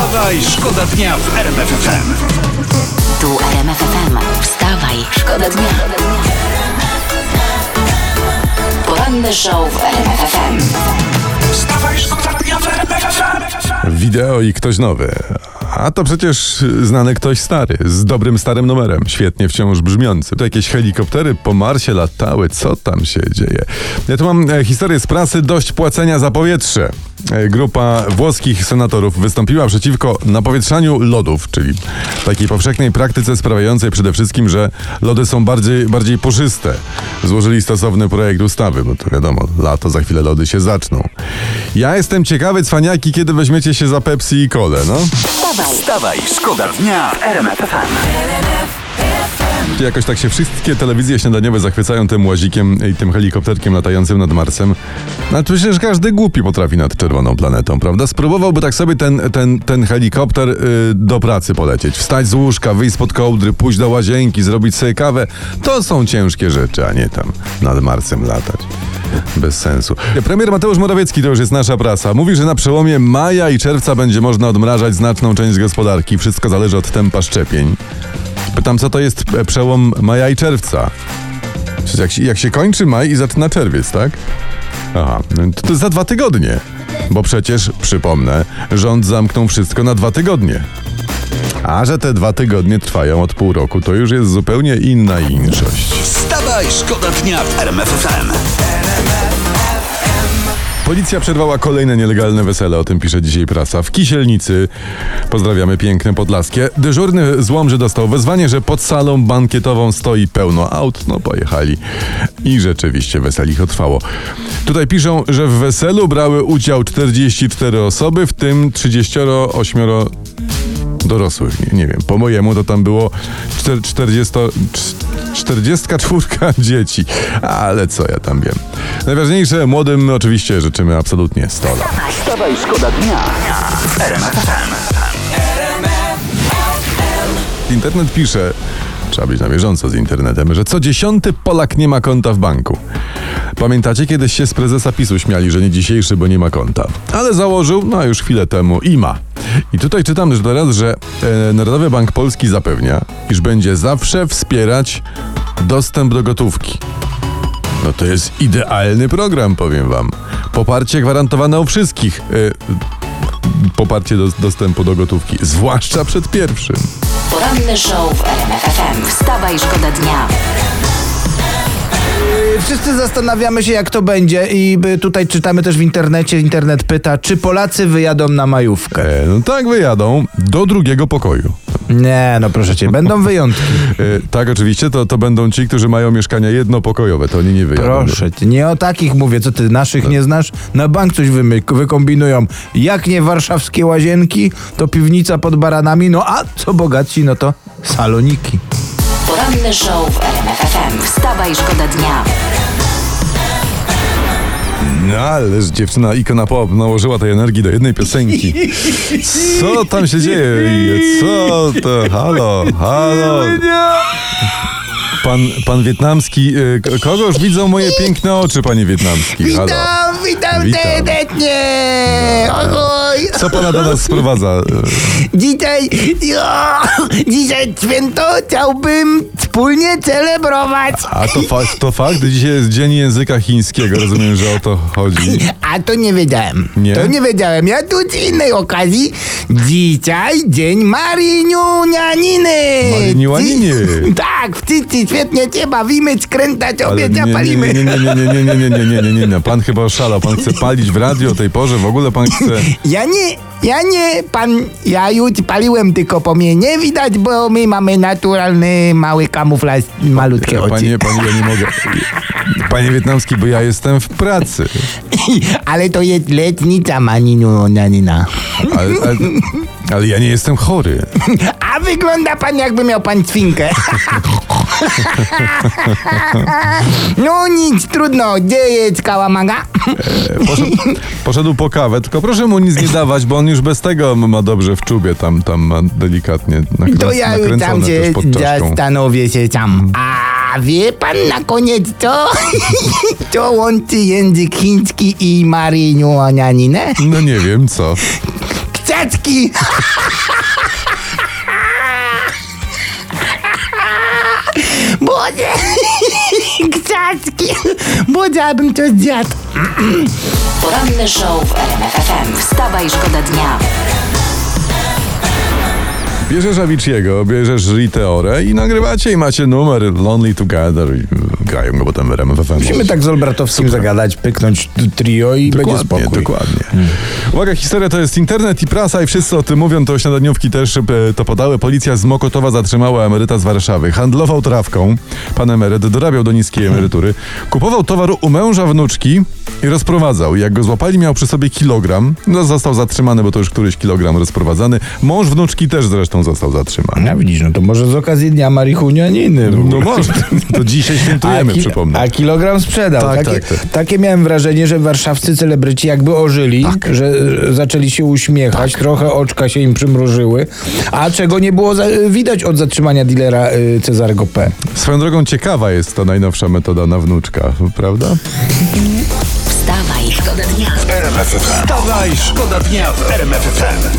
Wstawaj, szkoda dnia w RMF FM. Tu RMF FM. Wstawaj, szkoda dnia. Poranny show w RMF FM. Wstawaj, szkoda dnia w RMF FM. Wideo i ktoś nowy. A to przecież znany ktoś stary, z dobrym starym numerem, świetnie wciąż brzmiący. To jakieś helikoptery po Marsie latały, co tam się dzieje? Ja tu mam e, historię z prasy, dość płacenia za powietrze. E, grupa włoskich senatorów wystąpiła przeciwko napowietrzaniu lodów, czyli takiej powszechnej praktyce sprawiającej przede wszystkim, że lody są bardziej, bardziej puszyste. Złożyli stosowny projekt ustawy, bo to wiadomo, lato, za chwilę lody się zaczną. Ja jestem ciekawy, cwaniaki, kiedy weźmiecie się za Pepsi i Kolę, no? Wstawaj, Wstawaj, szkoda dnia w RMF FM. Jakoś tak się wszystkie telewizje śniadaniowe zachwycają tym łazikiem i tym helikopterkiem latającym nad Marsem. No to przecież każdy głupi potrafi nad czerwoną planetą, prawda? Spróbowałby tak sobie ten, ten, ten helikopter y, do pracy polecieć. Wstać z łóżka, wyjść spod kołdry, pójść do łazienki, zrobić sobie kawę. To są ciężkie rzeczy, a nie tam nad Marsem latać. Bez sensu. Premier Mateusz Morawiecki, to już jest nasza prasa, mówi, że na przełomie maja i czerwca będzie można odmrażać znaczną część gospodarki. Wszystko zależy od tempa szczepień. Pytam, co to jest przełom maja i czerwca? Jak się, jak się kończy maj i zaczyna czerwiec, tak? Aha, no to, to za dwa tygodnie. Bo przecież, przypomnę, rząd zamknął wszystko na dwa tygodnie. A że te dwa tygodnie trwają od pół roku, to już jest zupełnie inna inszość. Wstawaj, szkoda dnia w RMF FM. Policja przerwała kolejne nielegalne wesele, o tym pisze dzisiaj prasa. W Kisielnicy, pozdrawiamy piękne Podlaskie, dyżurny z Łomży dostał wezwanie, że pod salą bankietową stoi pełno aut, no pojechali. I rzeczywiście weselich trwało. Tutaj piszą, że w weselu brały udział 44 osoby, w tym 38 dorosłych. Nie, nie wiem, po mojemu to tam było czter- 40, cz- 44 dzieci, ale co ja tam wiem. Najważniejsze, młodym oczywiście życzymy absolutnie 100 lat. Wstawaj, szkoda dnia. Internet pisze, trzeba być na bieżąco z internetem, że co dziesiąty Polak nie ma konta w banku. Pamiętacie, kiedyś się z prezesa PiSu śmiali, że nie dzisiejszy, bo nie ma konta. Ale założył, no już chwilę temu, i ma. I tutaj czytam że teraz, że e, Narodowy Bank Polski zapewnia, iż będzie zawsze wspierać dostęp do gotówki. No to jest idealny program, powiem wam. Poparcie gwarantowane u wszystkich. E, poparcie do, dostępu do gotówki, zwłaszcza przed pierwszym. poranny show w RMF FM. Wstawaj, szkoda dnia. Wszyscy zastanawiamy się, jak to będzie, i y, tutaj czytamy też w internecie. Internet pyta, czy Polacy wyjadą na majówkę. E, no tak wyjadą do drugiego pokoju. Nie, no proszę cię, będą wyjątki. E, tak, oczywiście, to, to będą ci, którzy mają mieszkania jednopokojowe, to oni nie wyjadą. Proszę cię, nie o takich mówię, co ty naszych nie znasz? Na bank coś wymy- wykombinują. Jak nie warszawskie łazienki, to piwnica pod baranami, no a co bogatsi, no to saloniki. Poranny show w RMF FM. Wstawaj, szkoda dnia. No ależ dziewczyna ikona pop nałożyła tej energii do jednej piosenki. Co tam się dzieje? Co to? Halo, halo. Pan, pan wietnamski, y, kogoż widzą moje piękne oczy, panie wietnamski? Halo. witam Witam. serdecznie! Oj, Co pana do nas sprowadza? Dzisiaj, o, dzisiaj święto chciałbym wspólnie celebrować. A to, fa- to fakt, dzisiaj jest Dzień Języka Chińskiego, rozumiem, że o to chodzi. A to nie wiedziałem. Nie? To nie wiedziałem. Ja tu z innej okazji. Dzisiaj dzień Mariniunianiny. Mariniuaniny. Tak, wszyscy świetnie cię bawimy, skrętać obiecia palimy. nie, nie, nie, nie, nie, nie, nie, nie, nie, nie, nie, nie. Pan chyba oszalał. Pan chce palić w radio o tej porze. W ogóle pan chce... Ja nie, ja nie, pan, ja już paliłem, tylko po mnie nie widać, bo my mamy naturalny, mały kamuflaż, malutkie oczy. Panie, panie, ja nie mogę. Panie Wietnamski, bo ja jestem w pracy. Ale to jest letnica Mariniunianina. Ale, ale, ale ja nie jestem chory. A wygląda pan jakby miał pan świnkę. No nic, trudno. Gdzie jest kałamaga? E, Poszedł, poszedł po kawę, tylko proszę mu nic nie dawać, bo on już bez tego ma dobrze w czubie, tam, tam ma delikatnie nakrę, To ja już tam się też pod czaszką. zastanowię się tam. A wie pan na koniec co? Co łączy język chiński i maryniuanianinę? No nie wiem co. Chcę Grzecki! Budzie! Grzecki! Budziałbym to zjadł. Poranny show w RMF FM. Wstawaj, szkoda dnia. Bierzesz Avicii'ego, bierzesz Riteorę i nagrywacie i macie numer Lonely Together grają go potem w RMF FM. Musimy tak z Olbratowskim zagadać, pyknąć trio i będzie Dokładnie, spokój. Hmm. dokładnie. Uwaga, historia to jest internet i prasa i wszyscy o tym mówią, to śniadaniówki też e, to podały. Policja z Mokotowa zatrzymała emeryta z Warszawy. Handlował trawką, pan emeryt dorabiał do niskiej Hmm. emerytury. Kupował towar u męża wnuczki i rozprowadzał. Jak go złapali, miał przy sobie kilogram. No, został zatrzymany, bo to już któryś kilogram rozprowadzany. Mąż wnuczki też zresztą został zatrzymany. No widzisz, no to może z okazji Dnia Marihuanianiny. No może. To dzisiaj świętujemy, a, ki- przypomnę. a kilogram sprzedał. Tak, takie, tak, tak. takie miałem wrażenie, że warszawscy celebryci jakby ożyli, Tak. że zaczęli się uśmiechać, trochę oczka się im przymrużyły, a czego nie było za, widać od zatrzymania dealera y, Cezarego P. Swoją drogą ciekawa jest ta najnowsza metoda na wnuczka, prawda? Wstawaj, szkoda dnia. Wstawaj, szkoda dnia w RMF FM.